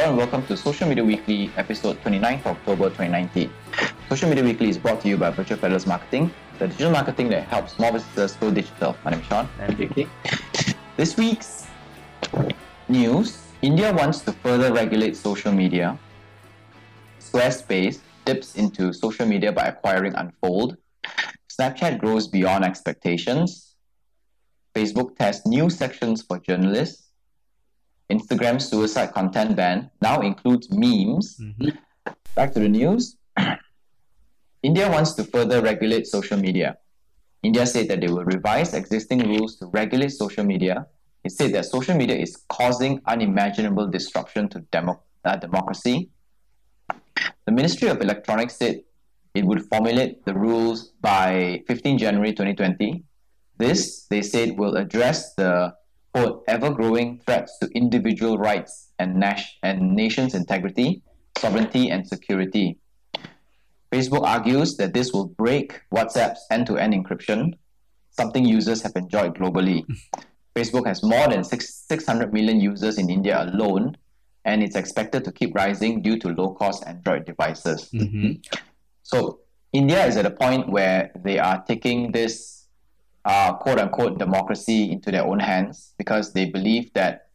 Hello and welcome to Social Media Weekly, episode 29th October 2019. Social Media Weekly is brought to you by Virtual Peddlers Marketing, the digital marketing that helps small businesses go digital. My name is Sean. And Vicky. This week's news India wants to further regulate social media. Squarespace dips into social media by acquiring Unfold. Snapchat grows beyond expectations. Facebook tests new sections for journalists. Instagram's suicide content ban now includes memes. Mhm. Back to the news. India wants to further regulate social media. India said that they will revise existing rules to regulate social media. It said that social media is causing unimaginable disruption to demo- uh, democracy. The Ministry of Electronics said it would formulate the rules by 15 January 2020. This, they said, will address the quote, ever growing threats to individual rights and, nas- and nation's integrity, sovereignty, and security. Facebook argues that this will break WhatsApp's end to end encryption, something users have enjoyed globally. Facebook has more than six, 600 million users in India alone, and it's expected to keep rising due to low cost Android devices. Mhm. So India is at a point where they are taking this uh, quote unquote democracy into their own hands because they believe that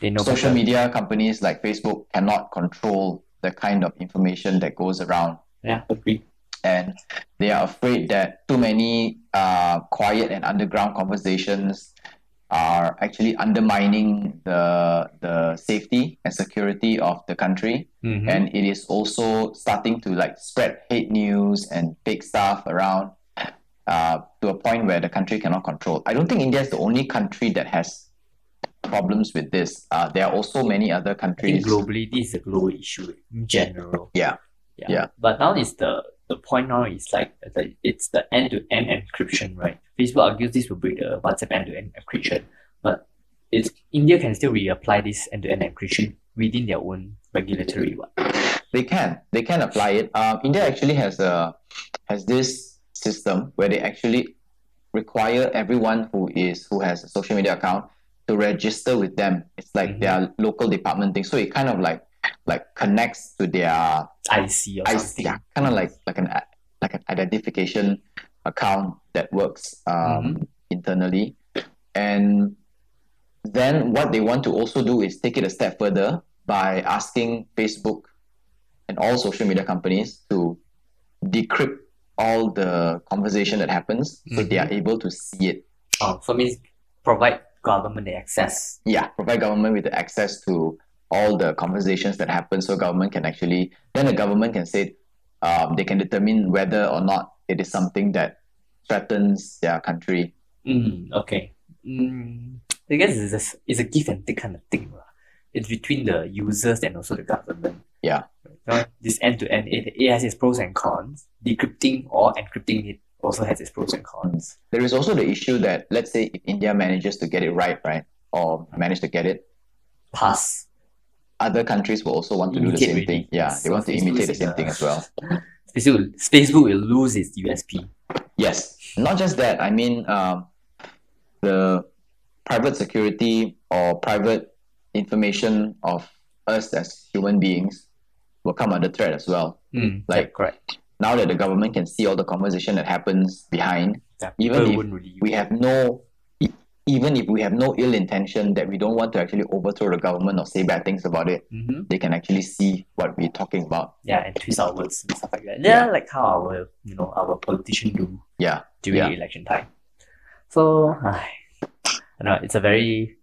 They know social better. media companies like Facebook cannot control the kind of information that goes around. Yeah, agree. And they are afraid that too many uh, quiet and underground conversations are actually undermining the the safety and security of the country Mhm. and it is also starting to like spread hate news and fake stuff around uh, to a point where the country cannot control. I don't think India is the only country that has problems with this. Uh, there are also many other I think countries. globally this is a global issue in general. Yeah. Yeah. Yeah. But now is the the point now is like the, it's the end to end encryption, right? Facebook argues this will break the WhatsApp end to end encryption, but it's India can still reapply this end to end encryption within their own regulatory one. They can they can apply it. Um, India actually has a has this system where they actually require everyone who is who has a social media account to register with them. It's like Mhm. their local department thing. So it kind of like like connects to their IC or I something. yeah, kind of like like an like an identification account that works um, internally, and then what they want to also do is take it a step further by asking Facebook and all social media companies to decrypt all the conversation that happens so they are able to see it. Oh, so means provide government the access. Yeah, provide government with the access to all the conversations that happen so government can actually then the government can say um, they can determine whether or not it is something that threatens their country. Mm, okay. Mm, I guess it's a, it's a give and take kind of thing. lah. It's between the users and also the government. Yeah. So this end to end, it it has its pros and cons. Decrypting or encrypting it also has its pros and cons. There is also the issue that let's say if India manages to get it right, right, or manage to get it, Pass. other countries will also want to do the same thing. Yeah, they want to Facebook imitate the same in thing as well. Facebook, Facebook will lose its USP. Yes, not just that. I mean, um, the private security or private information of us as human beings will come under threat as well. Mm, Like- yeah, correct. Now that the government can see all the conversation that happens behind, Yeah, even if really we have no, even if we have no ill intention that we don't want to actually overthrow the government or say bad things about it, hmm they can actually see what we're talking about. Yeah, and twist our words and stuff like that. Yeah, like how our you know our politicians do Yeah, during Yeah. election time. So, I know it's a very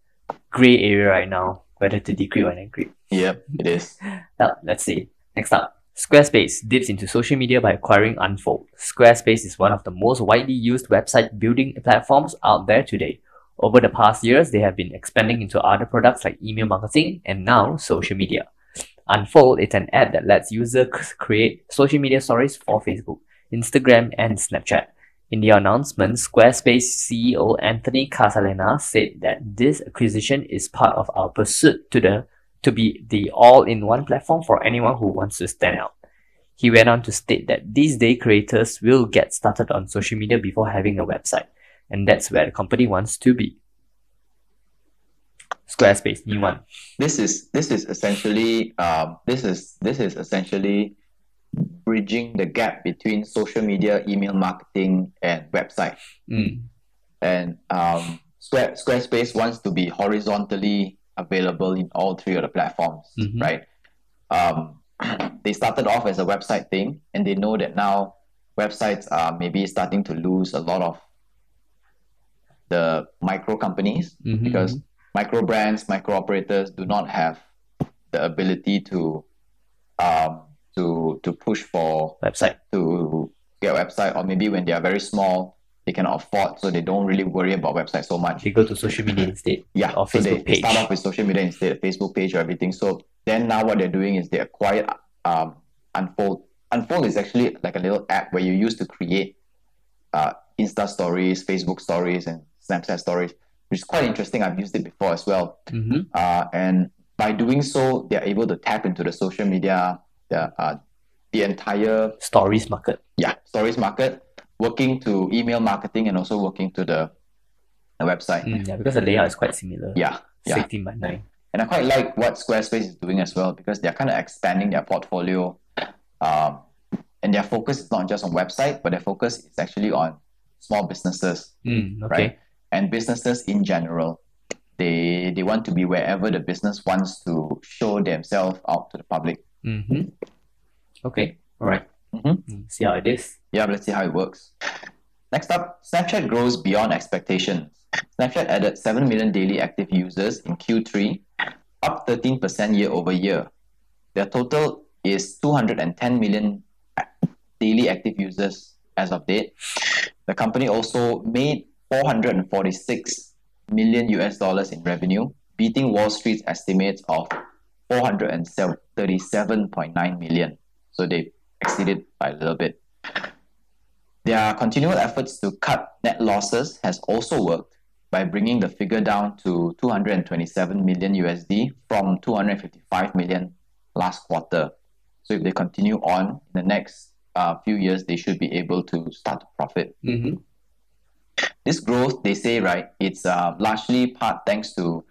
gray area right now whether to decrypt or encrypt. yep, it is. Now, let's see. Next up. Squarespace dips into social media by acquiring Unfold. Squarespace is one of the most widely used website building platforms out there today. Over the past years, they have been expanding into other products like email marketing and now social media. Unfold is an app that lets users create social media stories for Facebook, Instagram, and Snapchat. In the announcement, Squarespace CEO Anthony Casalena said that this acquisition is part of our pursuit to the to be the all-in-one platform for anyone who wants to stand out. He went on to state that these day creators will get started on social media before having a website, and that's where the company wants to be. Squarespace, new one. this is this is essentially um, this is this is essentially bridging the gap between social media, email marketing, and website. Mm. And um, Square, Squarespace wants to be horizontally available in all three of the platforms, Mhm. right? Um, they started off as a website thing, and they know that now websites are maybe starting to lose a lot of the micro companies Mhm, because micro brands, micro operators do not have the ability to um, to to push for Website. to get a website, or maybe when they are very small, they cannot afford, so they don't really worry about website so much. They go to social media instead. Yeah, Or so they, Facebook they page. start off with social media instead, Facebook page or everything. So then now what they're doing is they acquired um, Unfold. Unfold is actually like a little app where you use to create uh, Insta stories, Facebook stories, and Snapchat stories, which is quite interesting. I've used it before as well. Mm-hmm. Uh, and by doing so, they're able to tap into the social media, the uh, the entire Stories market. yeah stories market, working to email marketing and also working to the, the website. Mm, yeah, because the layout is quite similar. Yeah, yeah. 16 by 9. And I quite like what Squarespace is doing as well because they're kind of expanding their portfolio. Um, and their focus is not just on website, but their focus is actually on small businesses, Mm, okay. right? And businesses in general. They they want to be wherever the business wants to show themselves out to the public. Mm-hmm. Okay. All right. Mhm. Mm, See how it is. Yeah, let's see how it works. Next up, Snapchat grows beyond expectations. Snapchat added 7 million daily active users in Q3, up 13% year over year. Their total is 210 million daily active users as of date. The company also made 446 million US dollars in revenue, beating Wall Street's estimates of 437.9 million. So they exceeded by a little bit. Their continual efforts to cut net losses has also worked by bringing the figure down to 227 million USD from 255 million last quarter. So if they continue on in the next uh, few years, they should be able to start to profit. Mm-hmm. This growth, they say, right, it's uh, largely part thanks to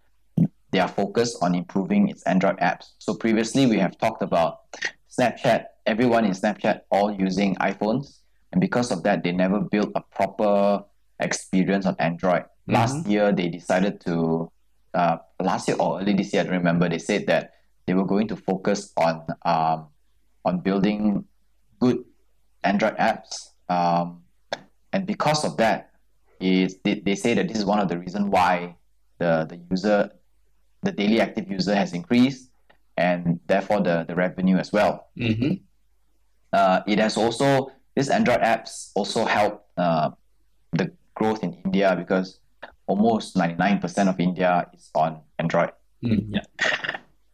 their focused on improving its Android apps. So previously, we have talked about Snapchat, everyone in Snapchat all using iPhones. And because of that, they never built a proper experience on Android. Last year, they decided to, uh, last year or early this year, I don't remember, they said that they were going to focus on um, on building good Android apps. Um, and because of that, is they, they say that this is one of the reasons why the, the user, the daily active user has increased and therefore the, the revenue as well. Mm-hmm. Uh, it has also, this Android apps also help uh, the growth in India because almost 99% of India is on Android. Mm, yeah.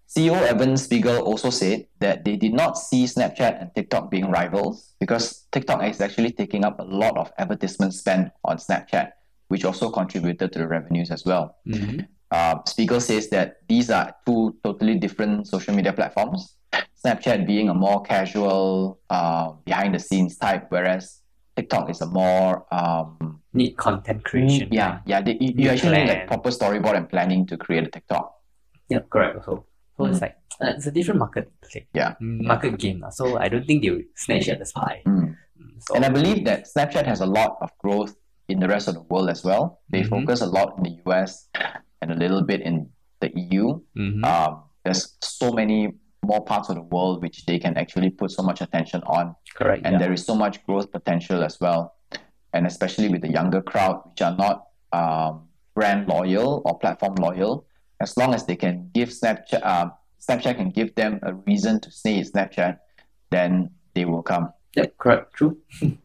CEO Evan Spiegel also said that they did not see Snapchat and TikTok being rivals because TikTok is actually taking up a lot of advertisement spend on Snapchat, which also contributed to the revenues as well. Mm-hmm. Uh, Spiegel says that these are two totally different social media platforms. Snapchat being a more casual, uh, behind the scenes type, whereas TikTok is a more um, Need content creation. yeah yeah they, you, You you actually need plan. like proper storyboard and planning to create a TikTok. Yeah, correct. Also, so it's like uh, it's a different market. Like, Yeah. market game. So I don't think they will snatch at the pie. Mm. Mm, So And I believe that Snapchat has a lot of growth in the rest of the world as well. They Mhm. focus a lot in the US and a little bit in the EU. Mhm. Um, there's so many more parts of the world which they can actually put so much attention on, correct. and yeah. there is so much growth potential as well. And especially with the younger crowd, which are not um, brand loyal or platform loyal, as long as they can give Snapchat, um, Snapchat can give them a reason to stay in Snapchat, then they will come. Yep, correct. True.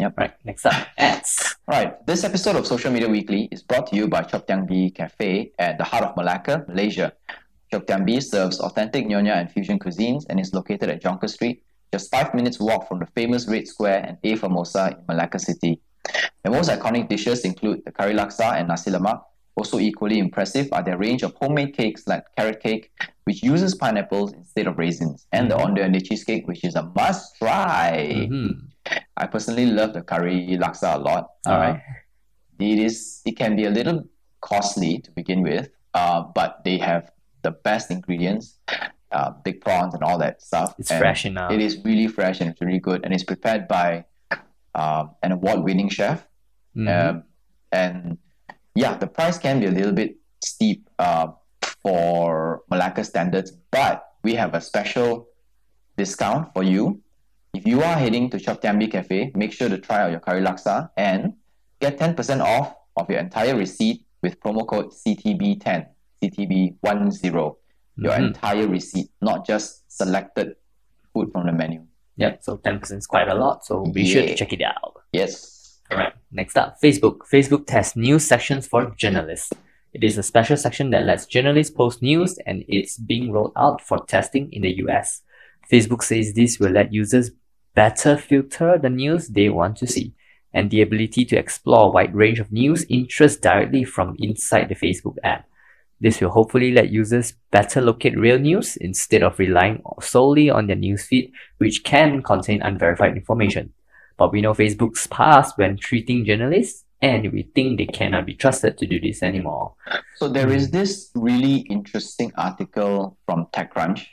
Yep. Right. Next up, ads. Right. This episode of Social Media Weekly is brought to you by Chop Tiang Bee Cafe at the heart of Malacca, Malaysia. Chop Tiang Bee serves authentic Nyonya and fusion cuisines and is located at Jonker Street, just five minutes walk from the famous Red Square and A Famosa in Malacca City. The most iconic dishes include the curry laksa and nasi lemak. Also equally impressive are their range of homemade cakes like carrot cake, which uses pineapples instead of raisins, and the onde onde cheesecake, which is a must try. Mhm. I personally love the curry laksa a lot. All right. it is it can be a little costly to begin with, uh, but they have the best ingredients, uh, big prawns and all that stuff. It's And fresh enough. It is really fresh and it's really good, and it's prepared by um, an award-winning chef. Mhm. Um, and yeah, the price can be a little bit steep uh, for Malacca standards, but we have a special discount for you. If you are heading to Chop Tiang Bee Cafe, make sure to try out your curry laksa and get 10% off of your entire receipt with promo code CTB10, CTB10, your Mhm. entire receipt, not just selected food from the menu. Yep, so 10% is quite a lot, so be sure to check it out. Yes. Alright, next up, Facebook. Facebook tests new sections for journalists. It is a special section that lets journalists post news and it's being rolled out for testing in the US. Facebook says this will let users better filter the news they want to see and the ability to explore a wide range of news interests directly from inside the Facebook app. This will hopefully let users better locate real news instead of relying solely on their newsfeed, which can contain unverified information. But we know Facebook's past when treating journalists, and we think they cannot be trusted to do this anymore. So there is this really interesting article from TechCrunch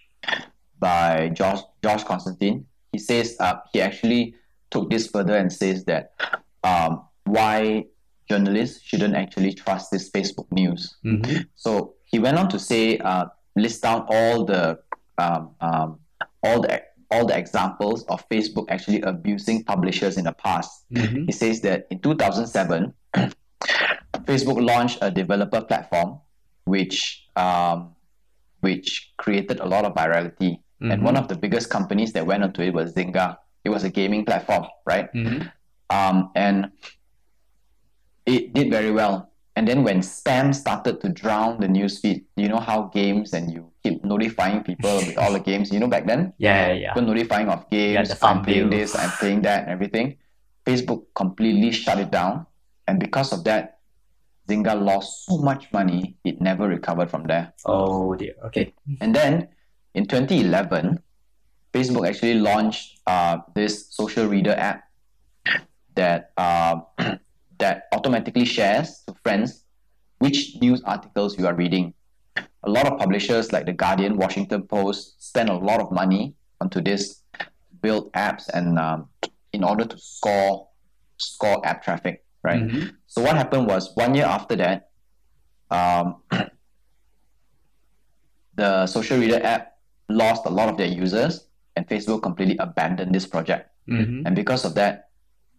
by Josh Josh Constine. He says uh, he actually took this further and says that um, why journalists shouldn't actually trust this Facebook news. Mhm. So he went on to say, uh, list down all the um, um, all the all the examples of Facebook actually abusing publishers in the past. Mhm. He says that in 2007, Facebook launched a developer platform which um, which created a lot of virality. And Mhm. one of the biggest companies that went onto it was Zynga. It was a gaming platform, right? Mhm. Um, and it did very well. And then when spam started to drown the newsfeed, you know how games and you keep notifying people with all the games, you know, back then? Yeah, yeah, yeah. people notifying of games, farm I'm playing this, I'm playing that, and everything. Facebook completely shut it down, and because of that, Zynga lost so much money it never recovered from there. Oh dear. Okay. And then in 2011, Facebook actually launched uh, this social reader app that uh, that automatically shares to friends which news articles you are reading. A lot of publishers like The Guardian, Washington Post spend a lot of money onto this build apps and um, in order to score score app traffic, right? Mhm. So what happened was one year after that, um, the social reader app lost a lot of their users, and Facebook completely abandoned this project. Mhm. And because of that,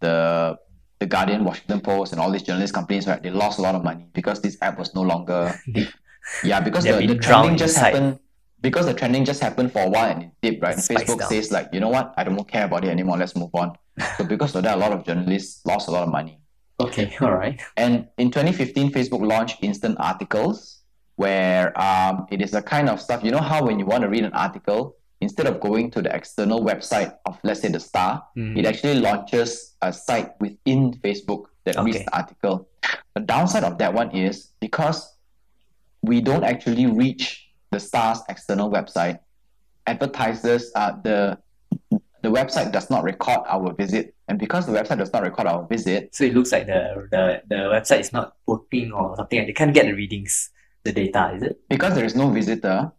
the the Guardian, Washington Post, and all these journalist companies, right, they lost a lot of money because this app was no longer. yeah, because the, the trending just inside. happened. Because the trending just happened for a while and it dipped, right? And Facebook down. says like, you know what? I don't care about it anymore. Let's move on. so because of that, a lot of journalists lost a lot of money. Okay. All right. And in 2015, Facebook launched instant articles, where um, it is a kind of stuff. You know how when you want to read an article, instead of going to the external website of, let's say, the Star, Mhm. it actually launches a site within Facebook that reads the article. The downside of that one is because we don't actually reach the Star's external website, advertisers, uh, the the website does not record our visit. And because the website does not record our visit, So it looks like the the, the website is not working or something. They can't get the readings, the data, is it? because there is no visitor,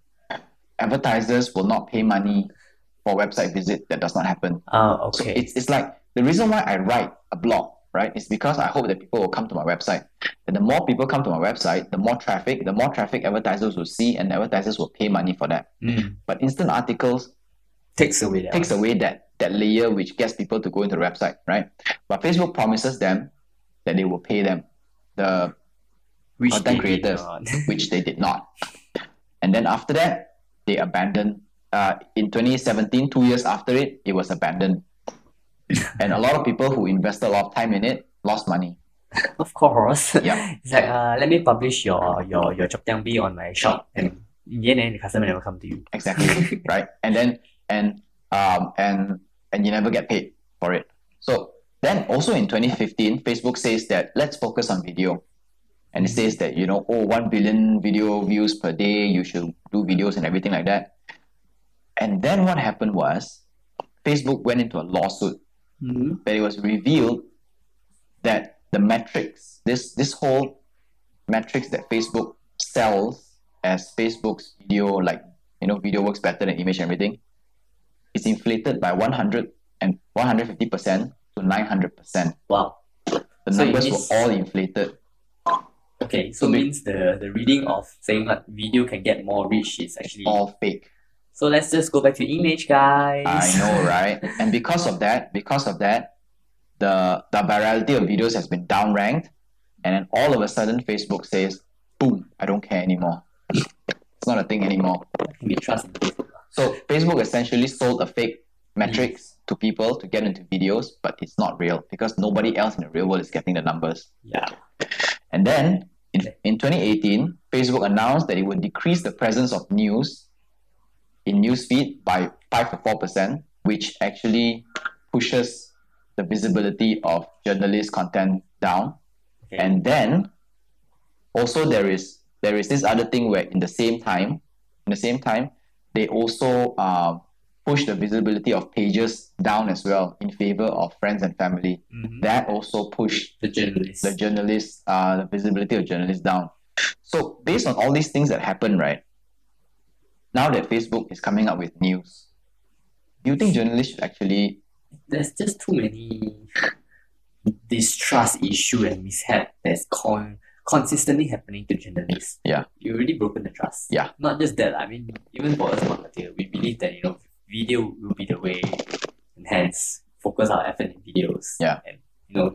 advertisers will not pay money for website visit that does not happen. Oh, So it's, it's like the reason why I write a blog, right, is because I hope that people will come to my website. And the more people come to my website, the more traffic, the more traffic advertisers will see, and advertisers will pay money for that. Mm. But instant articles Takes away that. takes away that that layer which gets people to go into the website, right? But Facebook promises them that they will pay them the Which content creators. which they did not. And then after that, they abandoned. Uh, in 2017, two years after it, it was abandoned. and a lot of people who invested a lot of time in it lost money. Of course. Yeah. It's like uh, let me publish your your your Chop Tiang Bee on my shop, and in the end, the customer never come to you. Exactly. right. And then and um and and you never get paid for it. So then also in 2015, Facebook says that let's focus on video. And it says that, you know, oh, 1 billion video views per day, you should do videos and everything like that. And then what happened was Facebook went into a lawsuit Mhm. but it was revealed that the metrics, this this whole metrics that Facebook sells as Facebook's video, like you know, video works better than image and everything, is inflated by 100 and 150 percent to 900 percent. Wow. The So numbers were all inflated. Okay, so means the, the reading of saying that video can get more reach is actually all fake. So let's just go back to image, guys. I know, right? And because of that, because of that, the the virality of videos has been downranked, and then all of a sudden, Facebook says, "Boom! I don't care anymore. It's not a thing anymore." We trust Facebook. So Facebook essentially sold a fake metrics to people to get into videos, but it's not real because nobody else in the real world is getting the numbers. Yeah. And then in, in 2018, Facebook announced that it would decrease the presence of news in newsfeed by 5 to 4%, which actually pushes the visibility of journalist content down. Okay. And then also there is there is this other thing where in the same time, in the same time, they also um, push the visibility of pages down as well in favor of friends and family. Mhm. That also pushed the journalists. the journalists, uh, the visibility of journalists down. So based on all these things that happen, right? Now that Facebook is coming up with news, do you think journalists should actually? There's just too many distrust issue and mishap that's con- consistently happening to journalists. Yeah. You already broken the trust. Yeah. Not just that. I mean, even for us we believe that you know video will be the way, and hence focus our effort in videos. Yeah. And you know,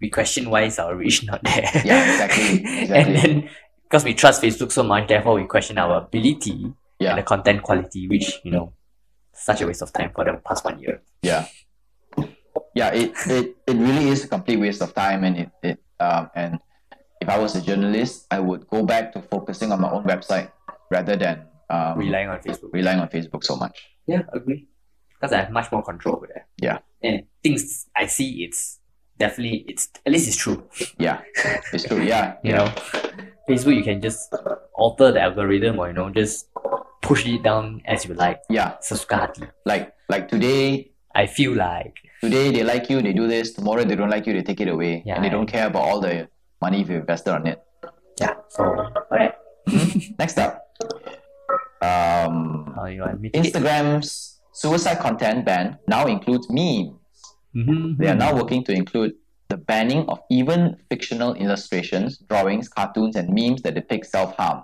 we question why is our reach not there. Yeah, exactly, and then because we trust Facebook so much, therefore we question our ability Yeah. and the content quality, which you know, such a waste of time for the past one year. Yeah. Yeah, it, it, it really is a complete waste of time and it, it um and if I was a journalist, I would go back to focusing on my own website rather than um, Relying on Facebook. relying on Facebook so much. Yeah, agree. Because I have much more control over there. Yeah. And things I see, it's definitely it's at least it's true. Yeah, it's true. Yeah, You know, Facebook you can just alter the algorithm or you know just push it down as you like. yeah. Sesuka hati. Like like today, I feel like today they like you, they do this. Tomorrow they don't like you, they take it away, Yeah, and they don't care about all the money you've invested on it. yeah. So alright. Next up, um, How you mitigate? Instagram's suicide content ban now includes memes. Mhm. They are now working to include the banning of even fictional illustrations, drawings, cartoons, and memes that depict self-harm.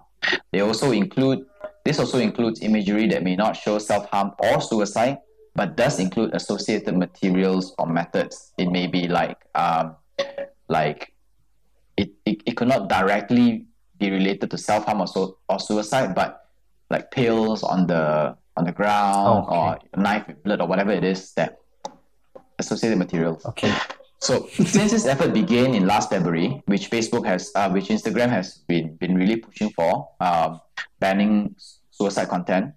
They also include this also includes imagery that may not show self-harm or suicide, but does include associated materials or methods. It may be like um, like it, it, it could not directly be related to self-harm or, so, or suicide, but like pills on the on the ground Oh, or knife with blood or whatever it is that associated materials. Okay. So since this effort began in last February, which Facebook has, uh, which Instagram has been been really pushing for, um, banning suicide content,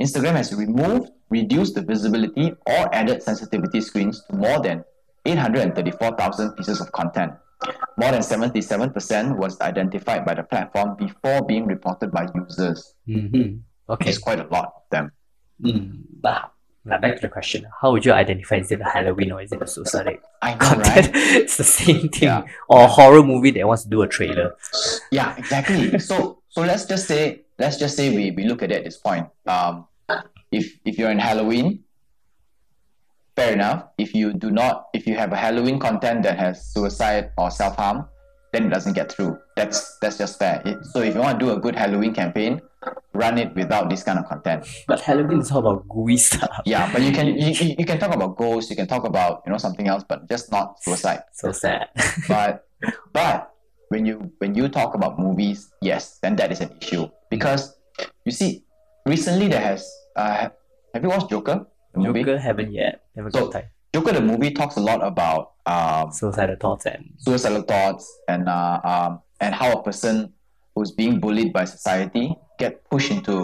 Instagram has removed, reduced the visibility, or added sensitivity screens to more than 834,000 pieces of content. More than 77% was identified by the platform before being reported by users. Mm-hmm. Okay. It's quite a lot of them. Mm, but now back to the question: How would you identify is it a Halloween or is it a suicide I know, content? right? it's the same thing. Yeah. Or a horror movie that wants to do a trailer. Yeah, exactly. so so let's just say let's just say we, we look at it at this point. Um, if if you're in Halloween, fair enough. If you do not, if you have a Halloween content that has suicide or self harm, then it doesn't get through. That's that's just fair. It, so if you want to do a good Halloween campaign, run it without this kind of content. But Halloween is all about gooey stuff. Yeah, but you can you, you you can talk about ghosts, you can talk about you know something else, but just not suicide. So sad. but but when you when you talk about movies yes then that is an issue because you see recently there has uh have you watched joker the movie Joker haven't yet. Haven't So- got time. joker the movie talks a lot about um Suicidal thoughts and suicidal thoughts and uh, um and how a person who's being bullied by society get pushed into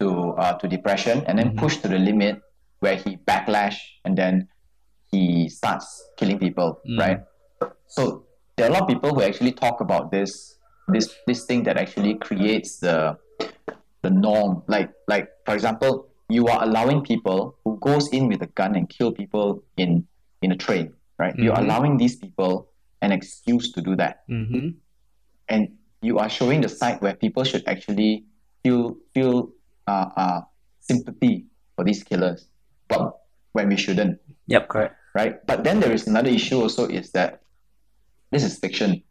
to uh, to depression and then Mhm. pushed to the limit where he backlash and then he starts killing people Mm. right so there are a lot of people who actually talk about this this this thing that actually creates the the norm like like for example you are allowing people who goes in with a gun and kill people in in a train right you're Mhm. allowing these people an excuse to do that mm-hmm. and you are showing the side where people should actually feel feel uh, uh, sympathy for these killers, but when we shouldn't, Yep, correct. right? But then there is another issue also is that this is fiction,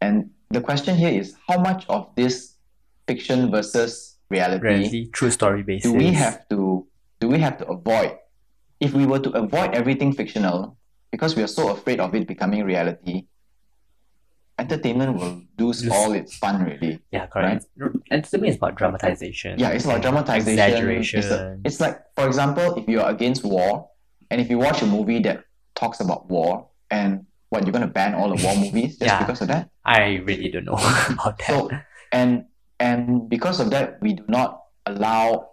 and the question here is how much of this fiction versus reality Reality, true story basis. do we have to do we have to avoid if we were to avoid everything fictional because we are so afraid of it becoming reality entertainment will lose Just- all its fun really Yeah, correct. And to me, it's about dramatization. yeah it's about dramatization Exaggeration. it's, a- it's like for example if you're against war and if you watch a movie that talks about war and what you're going to ban all the war movies just Yeah. because of that I really don't know about that. so and and because of that we do not allow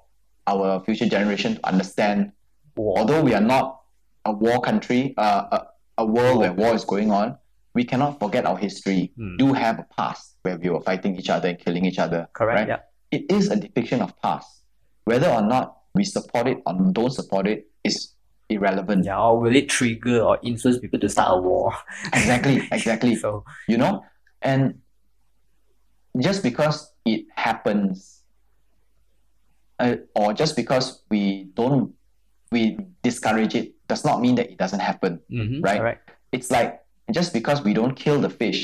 our future generation to understand although we are not a war country, uh, a, a world where war is going on, we cannot forget our history. Hmm. Do have a past where we were fighting each other and killing each other. correct. right? Yeah. It is a depiction of past. Whether or not we support it or don't support it is irrelevant. Yeah. Or will it trigger or influence people to start a war? Exactly, exactly. so you know, and just because it happens, uh, or just because we don't, we discourage it, does not mean that it doesn't happen. mhm, Right. Correct. it's like just because we don't kill the fish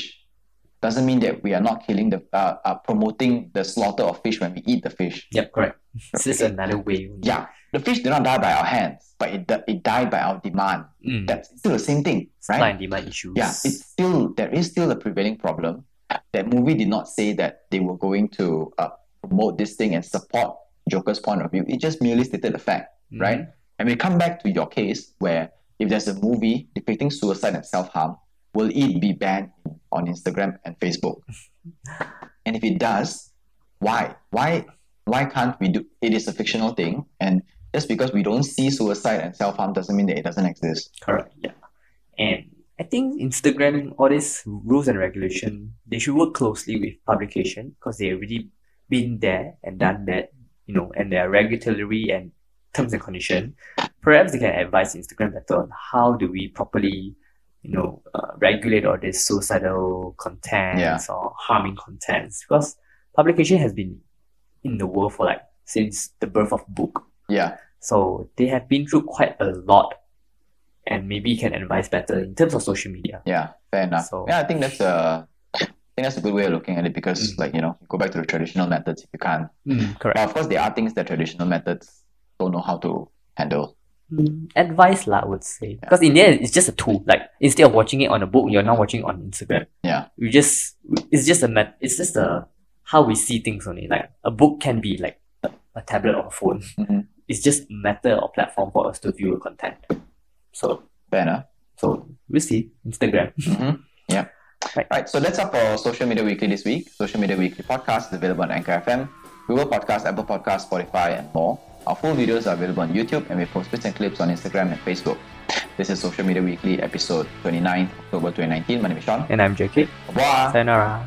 doesn't mean that we are not killing the uh, uh, promoting the slaughter of fish when we eat the fish Yep. Correct. This is another way. yeah the fish did not die by our hands but it, it died by our demand Mm. that's still the same thing Supply right and demand issues. yeah it's still there is still a prevailing problem that movie did not say that they were going to uh, promote this thing and support joker's point of view it just merely stated the fact Mhm. right? And we come back to your case where if there's a movie depicting suicide and self harm, will it be banned on Instagram and Facebook? and if it does, why? Why? Why can't we do? It is a fictional thing, and just because we don't see suicide and self harm doesn't mean that it doesn't exist. Correct. Yeah. And I think Instagram, all these rules and regulation, they should work closely with publication because they already been there and done that, you know, and their regulatory and terms and condition. Perhaps they can advise Instagram better on how do we properly, you know, uh, regulate all this suicidal contents or harming contents because publication has been in the world for like since the birth of book. Yeah, So they have been through quite a lot and maybe can advise better in terms of social media. yeah, fair enough. So- yeah, I think that's a. I think that's a good way of looking at it because, Mm. like you know, you go back to the traditional methods if you can. correct. But of course, there are things that traditional methods don't know how to handle. Mm, advice lah, I would say. Because in the end, it's just a tool. Like instead of watching it on a book, you're now watching it on Instagram. Yeah. We just it's just a met it's just a how we see things only. Like a book can be like a, a tablet or a phone. Mhm. It's just a matter or platform for us to view the content. So banner. so we'll see. Instagram. Mm-hmm. Yeah. Right. Right. So that's up for Social Media Weekly this week. Social Media Weekly podcast is available on Anchor FM, Google Podcast, Apple Podcast, Spotify, and more. Our full videos are available on YouTube, and we post bits and clips on Instagram and Facebook. This is Social Media Weekly, episode 29, October 2019. My name is Sean. And I'm JK. Revoir. Sayonara.